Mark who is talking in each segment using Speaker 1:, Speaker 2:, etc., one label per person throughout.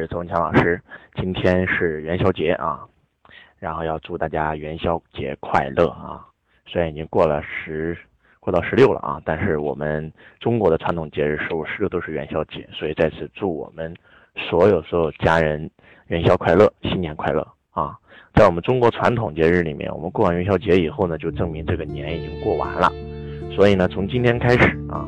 Speaker 1: 是周文强老师，今天是元宵节啊，然后要祝大家元宵节快乐啊！虽然已经过了十，过到十六了啊，但是我们中国的传统节日十五、十六都是元宵节，所以在此祝我们所有所有家人元宵快乐，新年快乐啊！在我们中国传统节日里面，我们过完元宵节以后呢，就证明这个年已经过完了，所以呢，从今天开始啊，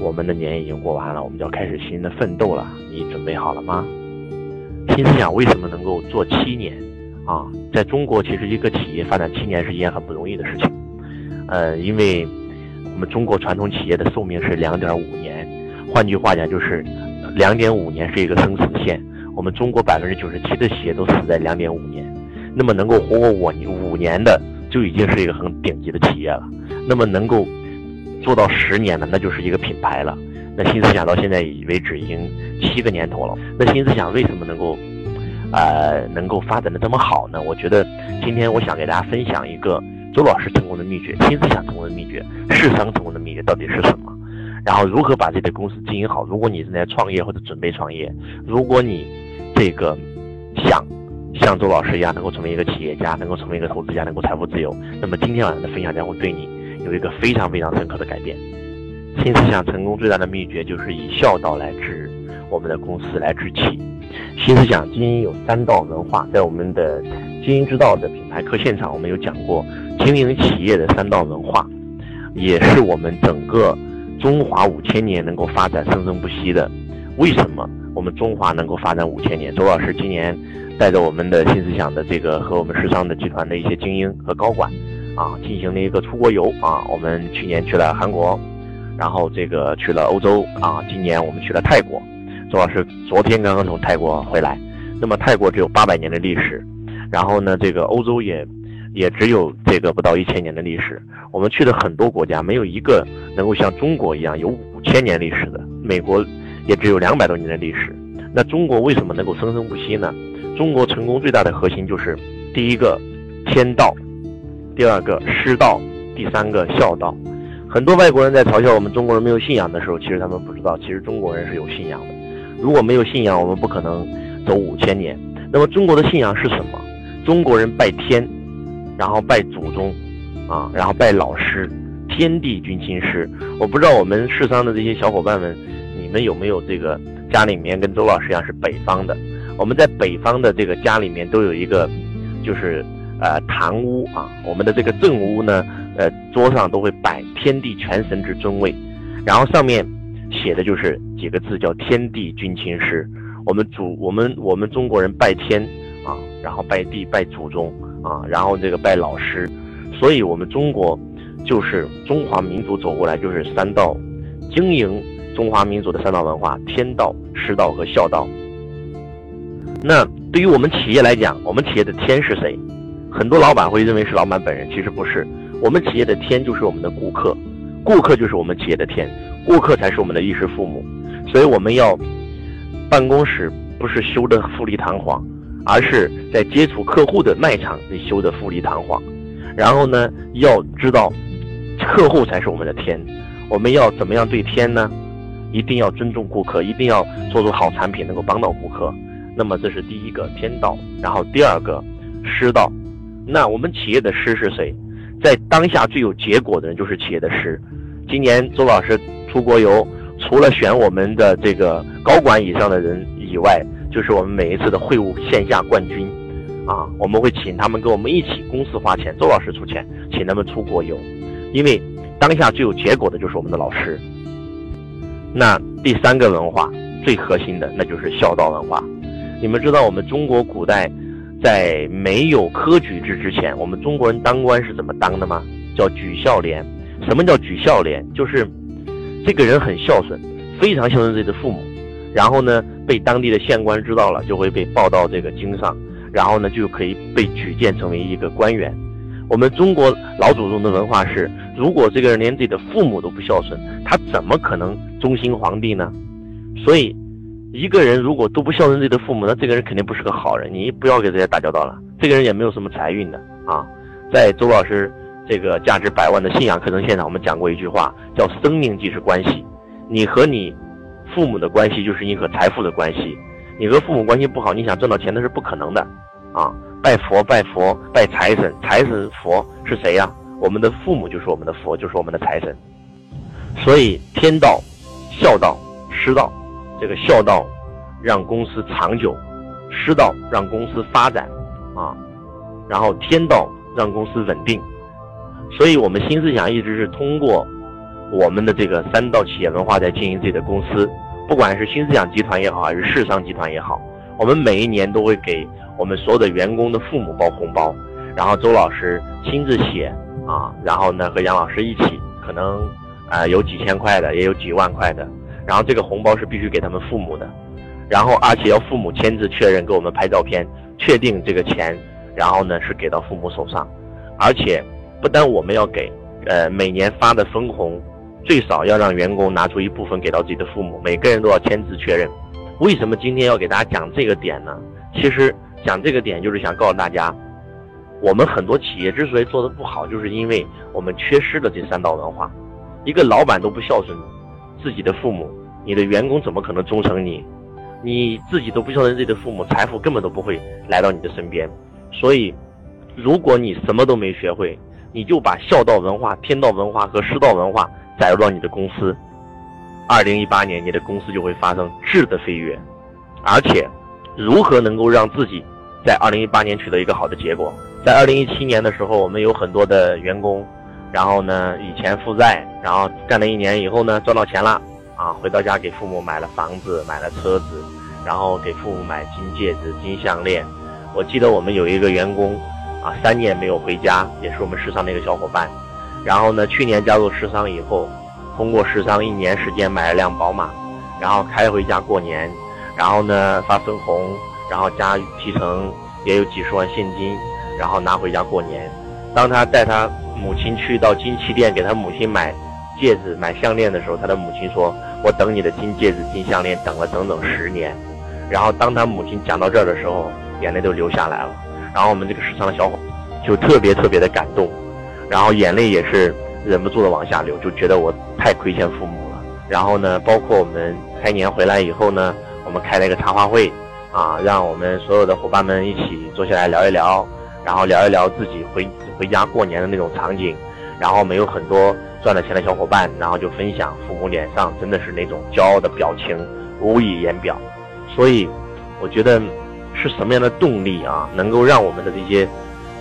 Speaker 1: 我们的年已经过完了，我们就要开始新的奋斗了。你准备好了吗？新思想为什么能够做七年？啊，在中国，其实一个企业发展七年是一件很不容易的事情。呃，因为我们中国传统企业的寿命是两点五年，换句话讲就是两点五年是一个生死线。我们中国百分之九十七的企业都死在两点五年，那么能够活过五五年的就已经是一个很顶级的企业了。那么能够做到十年的，那就是一个品牌了。那新思想到现在已为止已经七个年头了。那新思想为什么能够，呃，能够发展的这么好呢？我觉得今天我想给大家分享一个周老师成功的秘诀，新思想成功的秘诀，市商成功的秘诀到底是什么？然后如何把这个公司经营好？如果你正在创业或者准备创业，如果你这个想像周老师一样能够成为一个企业家，能够成为一个投资家，能够财富自由，那么今天晚上的分享将会对你有一个非常非常深刻的改变。新思想成功最大的秘诀就是以孝道来治我们的公司，来治企。新思想经营有三道文化，在我们的经营之道的品牌课现场，我们有讲过经营企业的三道文化，也是我们整个中华五千年能够发展生生不息的。为什么我们中华能够发展五千年？周老师今年带着我们的新思想的这个和我们时尚的集团的一些精英和高管，啊，进行了一个出国游啊，我们去年去了韩国。然后这个去了欧洲啊，今年我们去了泰国。周老师昨天刚刚从泰国回来。那么泰国只有八百年的历史，然后呢，这个欧洲也也只有这个不到一千年的历史。我们去的很多国家，没有一个能够像中国一样有五千年历史的。美国也只有两百多年的历史。那中国为什么能够生生不息呢？中国成功最大的核心就是第一个天道，第二个师道，第三个孝道。很多外国人在嘲笑我们中国人没有信仰的时候，其实他们不知道，其实中国人是有信仰的。如果没有信仰，我们不可能走五千年。那么中国的信仰是什么？中国人拜天，然后拜祖宗，啊，然后拜老师，天地君亲师。我不知道我们世商的这些小伙伴们，你们有没有这个家里面跟周老师一样是北方的？我们在北方的这个家里面都有一个，就是呃堂屋啊，我们的这个正屋呢。呃，桌上都会摆天地全神之尊位，然后上面写的就是几个字，叫“天地君亲师”。我们祖，我们我们中国人拜天啊，然后拜地，拜祖宗啊，然后这个拜老师，所以我们中国就是中华民族走过来就是三道，经营中华民族的三道文化：天道、师道和孝道。那对于我们企业来讲，我们企业的天是谁？很多老板会认为是老板本人，其实不是。我们企业的天就是我们的顾客，顾客就是我们企业的天，顾客才是我们的衣食父母。所以我们要办公室不是修的富丽堂皇，而是在接触客户的卖场里修的富丽堂皇。然后呢，要知道客户才是我们的天，我们要怎么样对天呢？一定要尊重顾客，一定要做出好产品，能够帮到顾客。那么这是第一个天道，然后第二个师道。那我们企业的师是谁？在当下最有结果的人就是企业的师。今年周老师出国游，除了选我们的这个高管以上的人以外，就是我们每一次的会务线下冠军，啊，我们会请他们跟我们一起公司花钱，周老师出钱请他们出国游，因为当下最有结果的就是我们的老师。那第三个文化最核心的那就是孝道文化。你们知道我们中国古代。在没有科举制之前，我们中国人当官是怎么当的吗？叫举孝廉。什么叫举孝廉？就是这个人很孝顺，非常孝顺自己的父母。然后呢，被当地的县官知道了，就会被报到这个京上，然后呢，就可以被举荐成为一个官员。我们中国老祖宗的文化是，如果这个人连自己的父母都不孝顺，他怎么可能忠心皇帝呢？所以。一个人如果都不孝顺自己的父母，那这个人肯定不是个好人。你不要跟这些打交道了。这个人也没有什么财运的啊。在周老师这个价值百万的信仰课程现场，我们讲过一句话，叫“生命即是关系”。你和你父母的关系，就是你和财富的关系。你和父母关系不好，你想挣到钱那是不可能的，啊，拜佛拜佛拜财神，财神佛是谁呀？我们的父母就是我们的佛，就是我们的财神。所以天道、孝道、师道，这个孝道让公司长久，师道让公司发展，啊，然后天道让公司稳定。所以我们新思想一直是通过我们的这个三道企业文化在经营自己的公司。不管是新思想集团也好，还是世商集团也好，我们每一年都会给我们所有的员工的父母包红包，然后周老师亲自写啊，然后呢和杨老师一起，可能啊有几千块的，也有几万块的，然后这个红包是必须给他们父母的，然后而且要父母签字确认，给我们拍照片，确定这个钱，然后呢是给到父母手上，而且不单我们要给，呃每年发的分红。最少要让员工拿出一部分给到自己的父母，每个人都要签字确认。为什么今天要给大家讲这个点呢？其实讲这个点就是想告诉大家，我们很多企业之所以做的不好，就是因为我们缺失了这三道文化。一个老板都不孝顺自己的父母，你的员工怎么可能忠诚你？你自己都不孝顺自己的父母，财富根本都不会来到你的身边。所以，如果你什么都没学会，你就把孝道文化、天道文化和师道文化。载入到你的公司，二零一八年你的公司就会发生质的飞跃，而且如何能够让自己在二零一八年取得一个好的结果？在二零一七年的时候，我们有很多的员工，然后呢以前负债，然后干了一年以后呢赚到钱了，啊回到家给父母买了房子，买了车子，然后给父母买金戒指、金项链。我记得我们有一个员工，啊三年没有回家，也是我们市上的一个小伙伴。然后呢，去年加入世商以后，通过世商一年时间买了辆宝马，然后开回家过年，然后呢发分红，然后加提成也有几十万现金，然后拿回家过年。当他带他母亲去到金器店给他母亲买戒指、买项链的时候，他的母亲说：“我等你的金戒指、金项链等了整整十年。”然后当他母亲讲到这儿的时候，眼泪都流下来了。然后我们这个时尚的小伙就特别特别的感动。然后眼泪也是忍不住的往下流，就觉得我太亏欠父母了。然后呢，包括我们开年回来以后呢，我们开了一个茶话会，啊，让我们所有的伙伴们一起坐下来聊一聊，然后聊一聊自己回回家过年的那种场景。然后我们有很多赚了钱的小伙伴，然后就分享父母脸上真的是那种骄傲的表情，无以言表。所以，我觉得是什么样的动力啊，能够让我们的这些。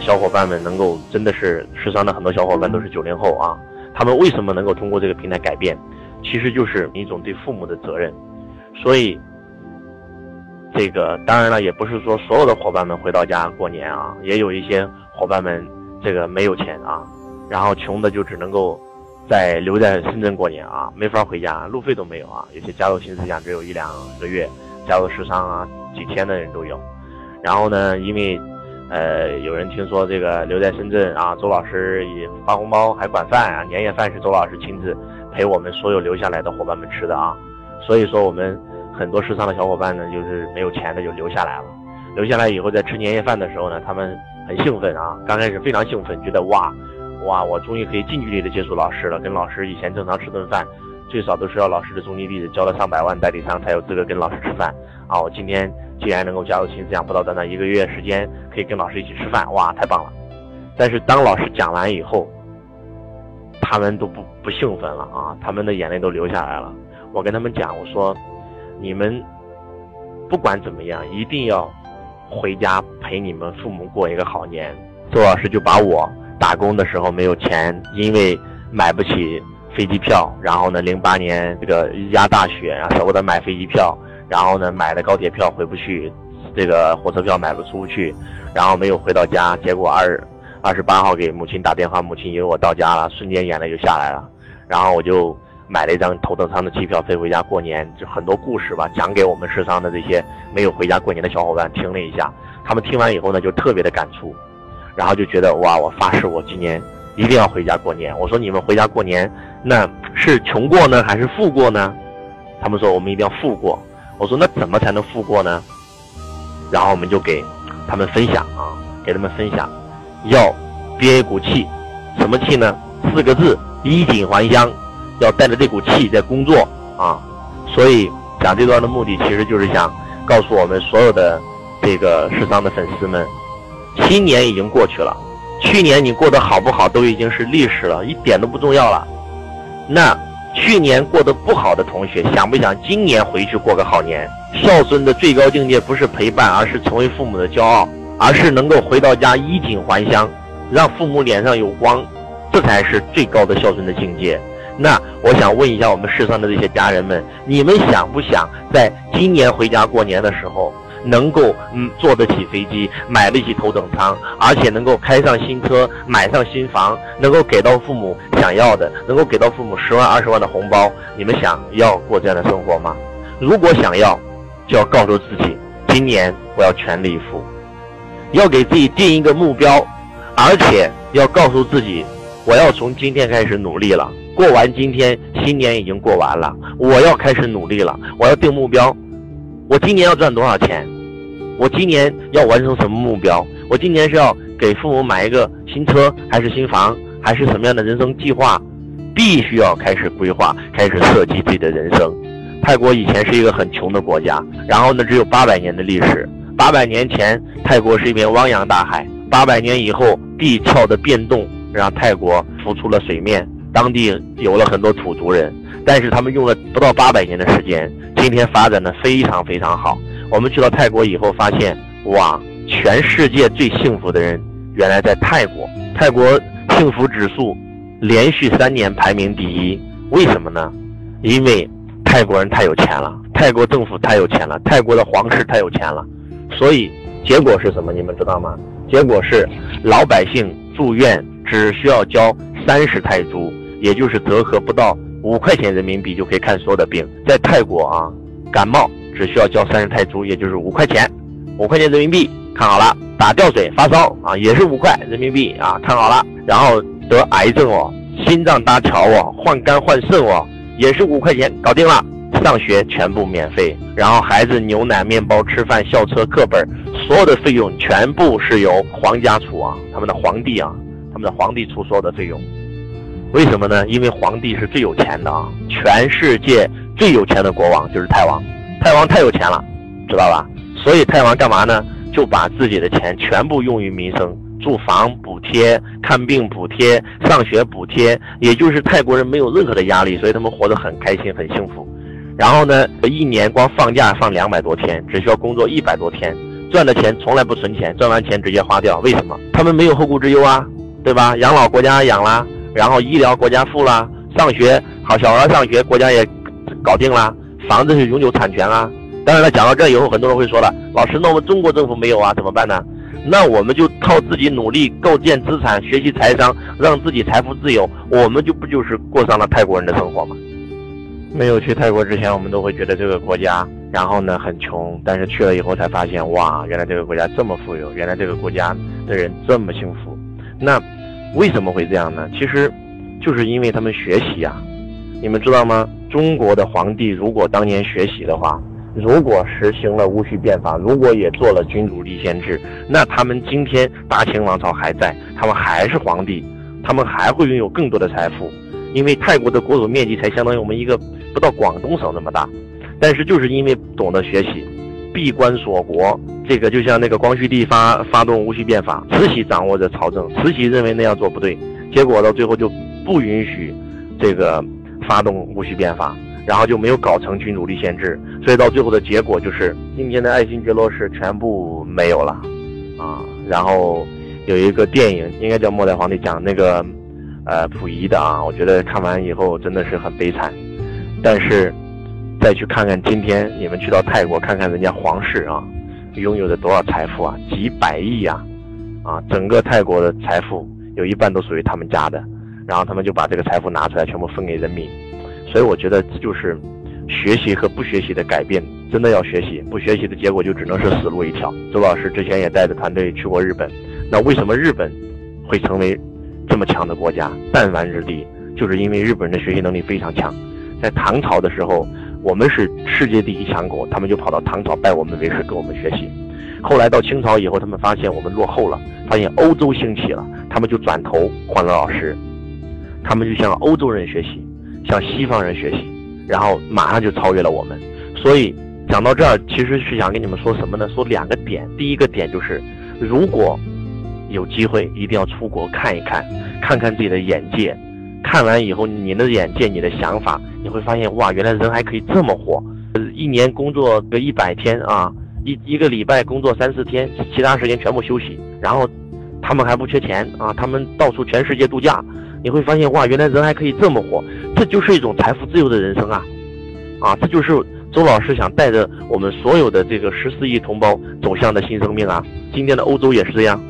Speaker 1: 小伙伴们能够真的是时尚的很多小伙伴都是九零后啊，他们为什么能够通过这个平台改变？其实就是一种对父母的责任。所以，这个当然了，也不是说所有的伙伴们回到家过年啊，也有一些伙伴们这个没有钱啊，然后穷的就只能够在留在深圳过年啊，没法回家，路费都没有啊。有些加入新思想只有一两个月，加入时尚啊几天的人都有。然后呢，因为。呃，有人听说这个留在深圳啊，周老师也发红包还管饭啊，年夜饭是周老师亲自陪我们所有留下来的伙伴们吃的啊。所以说我们很多时尚的小伙伴呢，就是没有钱的就留下来了。留下来以后在吃年夜饭的时候呢，他们很兴奋啊，刚开始非常兴奋，觉得哇哇，我终于可以近距离的接触老师了，跟老师以前正常吃顿饭。最少都是要老师的中金地址交了上百万代理商才有资格跟老师吃饭啊！我今天既然能够加入新思想，不到短短一个月时间可以跟老师一起吃饭，哇，太棒了！但是当老师讲完以后，他们都不不兴奋了啊，他们的眼泪都流下来了。我跟他们讲，我说你们不管怎么样，一定要回家陪你们父母过一个好年。周老师就把我打工的时候没有钱，因为买不起。飞机票，然后呢，零八年这个压大雪然后，舍不得买飞机票，然后呢，买了高铁票回不去，这个火车票买不出去，然后没有回到家，结果二二十八号给母亲打电话，母亲以为我到家了，瞬间眼泪就下来了，然后我就买了一张头等舱的机票飞回家过年，就很多故事吧，讲给我们世上的这些没有回家过年的小伙伴听了一下，他们听完以后呢，就特别的感触，然后就觉得哇，我发誓我今年。一定要回家过年。我说你们回家过年，那是穷过呢，还是富过呢？他们说我们一定要富过。我说那怎么才能富过呢？然后我们就给他们分享啊，给他们分享，要憋一股气，什么气呢？四个字：衣锦还乡。要带着这股气在工作啊。所以讲这段的目的，其实就是想告诉我们所有的这个世桑的粉丝们，新年已经过去了，去年你过得好不好都已经是历史了，一点都不重要了。那去年过得不好的同学，想不想今年回去过个好年？孝顺的最高境界不是陪伴，而是成为父母的骄傲，而是能够回到家衣锦还乡，让父母脸上有光，这才是最高的孝顺的境界。那我想问一下我们世上的这些家人们，你们想不想在今年回家过年的时候，能够嗯坐得起飞机，买得起头等舱，而且能够开上新车，买上新房，能够给到父母想要的，能够给到父母十万二十万的红包？你们想要过这样的生活吗？如果想要，就要告诉自己，今年我要全力以赴，要给自己定一个目标，而且要告诉自己，我要从今天开始努力了。过完今天，新年已经过完了，我要开始努力了。我要定目标，我今年要赚多少钱？我今年要完成什么目标？我今年是要给父母买一个新车，还是新房，还是什么样的人生计划？必须要开始规划，开始设计自己的人生。泰国以前是一个很穷的国家，然后呢，只有八百年的历史。八百年前，泰国是一片汪洋大海；八百年以后，地壳的变动让泰国浮出了水面。当地有了很多土族人，但是他们用了不到八百年的时间，今天发展的非常非常好。我们去到泰国以后，发现哇，全世界最幸福的人原来在泰国。泰国幸福指数连续三年排名第一，为什么呢？因为泰国人太有钱了，泰国政府太有钱了，泰国的皇室太有钱了。所以结果是什么？你们知道吗？结果是老百姓住院只需要交三十泰铢。也就是折合不到五块钱人民币就可以看所有的病，在泰国啊，感冒只需要交三十泰铢，也就是五块钱，五块钱人民币看好了。打吊水发烧啊，也是五块人民币啊，看好了。然后得癌症哦，心脏搭桥哦，换肝换肾哦，也是五块钱搞定了。上学全部免费，然后孩子牛奶、面包、吃饭、校车、课本，所有的费用全部是由皇家出啊，他们的皇帝啊，他们的皇帝出所有的费用。为什么呢？因为皇帝是最有钱的啊！全世界最有钱的国王就是泰王，泰王太有钱了，知道吧？所以泰王干嘛呢？就把自己的钱全部用于民生，住房补贴、看病补贴、上学补贴，也就是泰国人没有任何的压力，所以他们活得很开心、很幸福。然后呢，一年光放假放两百多天，只需要工作一百多天，赚的钱从来不存钱，赚完钱直接花掉。为什么？他们没有后顾之忧啊，对吧？养老国家养啦。然后医疗国家付了，上学好小孩上学国家也搞定了，房子是永久产权啦。当然了，讲到这以后，很多人会说了，老师，那我们中国政府没有啊，怎么办呢？那我们就靠自己努力构建资产，学习财商，让自己财富自由，我们就不就是过上了泰国人的生活吗？没有去泰国之前，我们都会觉得这个国家，然后呢很穷，但是去了以后才发现，哇，原来这个国家这么富有，原来这个国家的人这么幸福。那。为什么会这样呢？其实，就是因为他们学习呀。你们知道吗？中国的皇帝如果当年学习的话，如果实行了戊戌变法，如果也做了君主立宪制，那他们今天大清王朝还在，他们还是皇帝，他们还会拥有更多的财富。因为泰国的国土面积才相当于我们一个不到广东省那么大，但是就是因为懂得学习。闭关锁国，这个就像那个光绪帝发发动戊戌变法，慈禧掌握着朝政，慈禧认为那样做不对，结果到最后就不允许这个发动戊戌变法，然后就没有搞成君主立宪制，所以到最后的结果就是今天的爱新觉罗氏全部没有了，啊，然后有一个电影应该叫《末代皇帝》，讲那个呃溥仪的啊，我觉得看完以后真的是很悲惨，但是。再去看看今天你们去到泰国看看人家皇室啊，拥有的多少财富啊，几百亿呀，啊，整个泰国的财富有一半都属于他们家的，然后他们就把这个财富拿出来全部分给人民，所以我觉得这就是学习和不学习的改变，真的要学习，不学习的结果就只能是死路一条。周老师之前也带着团队去过日本，那为什么日本会成为这么强的国家？弹丸之地，就是因为日本人的学习能力非常强，在唐朝的时候。我们是世界第一强国，他们就跑到唐朝拜我们为师，跟我们学习。后来到清朝以后，他们发现我们落后了，发现欧洲兴起了，他们就转头换了老师。他们就向欧洲人学习，向西方人学习，然后马上就超越了我们。所以，讲到这儿，其实是想跟你们说什么呢？说两个点。第一个点就是，如果有机会，一定要出国看一看，看看自己的眼界。看完以后，你的眼界、你的想法，你会发现，哇，原来人还可以这么活。一年工作个一百天啊，一一个礼拜工作三四天，其他时间全部休息。然后，他们还不缺钱啊，他们到处全世界度假。你会发现，哇，原来人还可以这么活，这就是一种财富自由的人生啊！啊，这就是周老师想带着我们所有的这个十四亿同胞走向的新生命啊！今天的欧洲也是这样。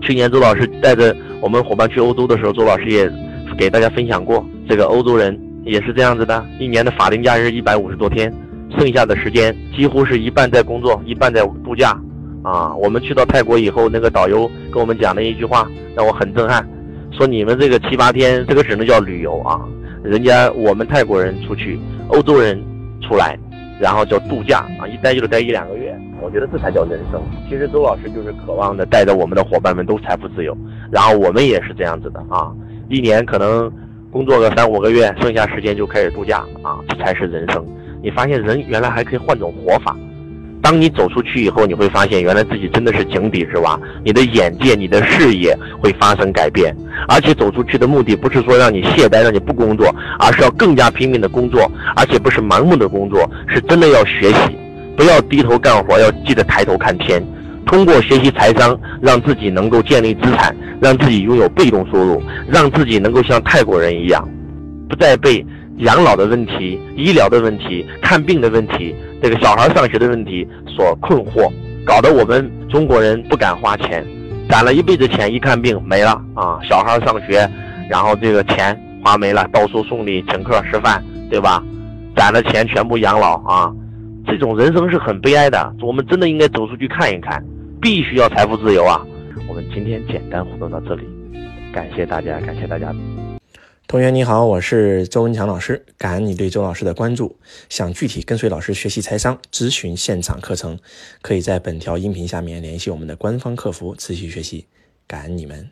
Speaker 1: 去年周老师带着我们伙伴去欧洲的时候，周老师也给大家分享过，这个欧洲人也是这样子的，一年的法定假日一百五十多天，剩下的时间几乎是一半在工作，一半在度假。啊，我们去到泰国以后，那个导游跟我们讲的一句话让我很震撼。说你们这个七八天，这个只能叫旅游啊！人家我们泰国人出去，欧洲人出来，然后叫度假啊，一待就是待一两个月。我觉得这才叫人生。其实周老师就是渴望的，带着我们的伙伴们都财富自由，然后我们也是这样子的啊，一年可能工作个三五个月，剩下时间就开始度假啊，这才是人生。你发现人原来还可以换种活法。当你走出去以后，你会发现原来自己真的是井底之蛙，你的眼界、你的视野会发生改变。而且走出去的目的不是说让你懈怠、让你不工作，而是要更加拼命的工作，而且不是盲目的工作，是真的要学习，不要低头干活，要记得抬头看天。通过学习财商，让自己能够建立资产，让自己拥有被动收入，让自己能够像泰国人一样，不再被。养老的问题、医疗的问题、看病的问题、这个小孩上学的问题所困惑，搞得我们中国人不敢花钱，攒了一辈子钱，一看病没了啊！小孩上学，然后这个钱花没了，到处送礼、请客吃饭，对吧？攒的钱全部养老啊！这种人生是很悲哀的。我们真的应该走出去看一看，必须要财富自由啊！我们今天简单互动到这里，感谢大家，感谢大家。
Speaker 2: 同学你好，我是周文强老师，感恩你对周老师的关注。想具体跟随老师学习财商、咨询现场课程，可以在本条音频下面联系我们的官方客服，持续学习。感恩你们。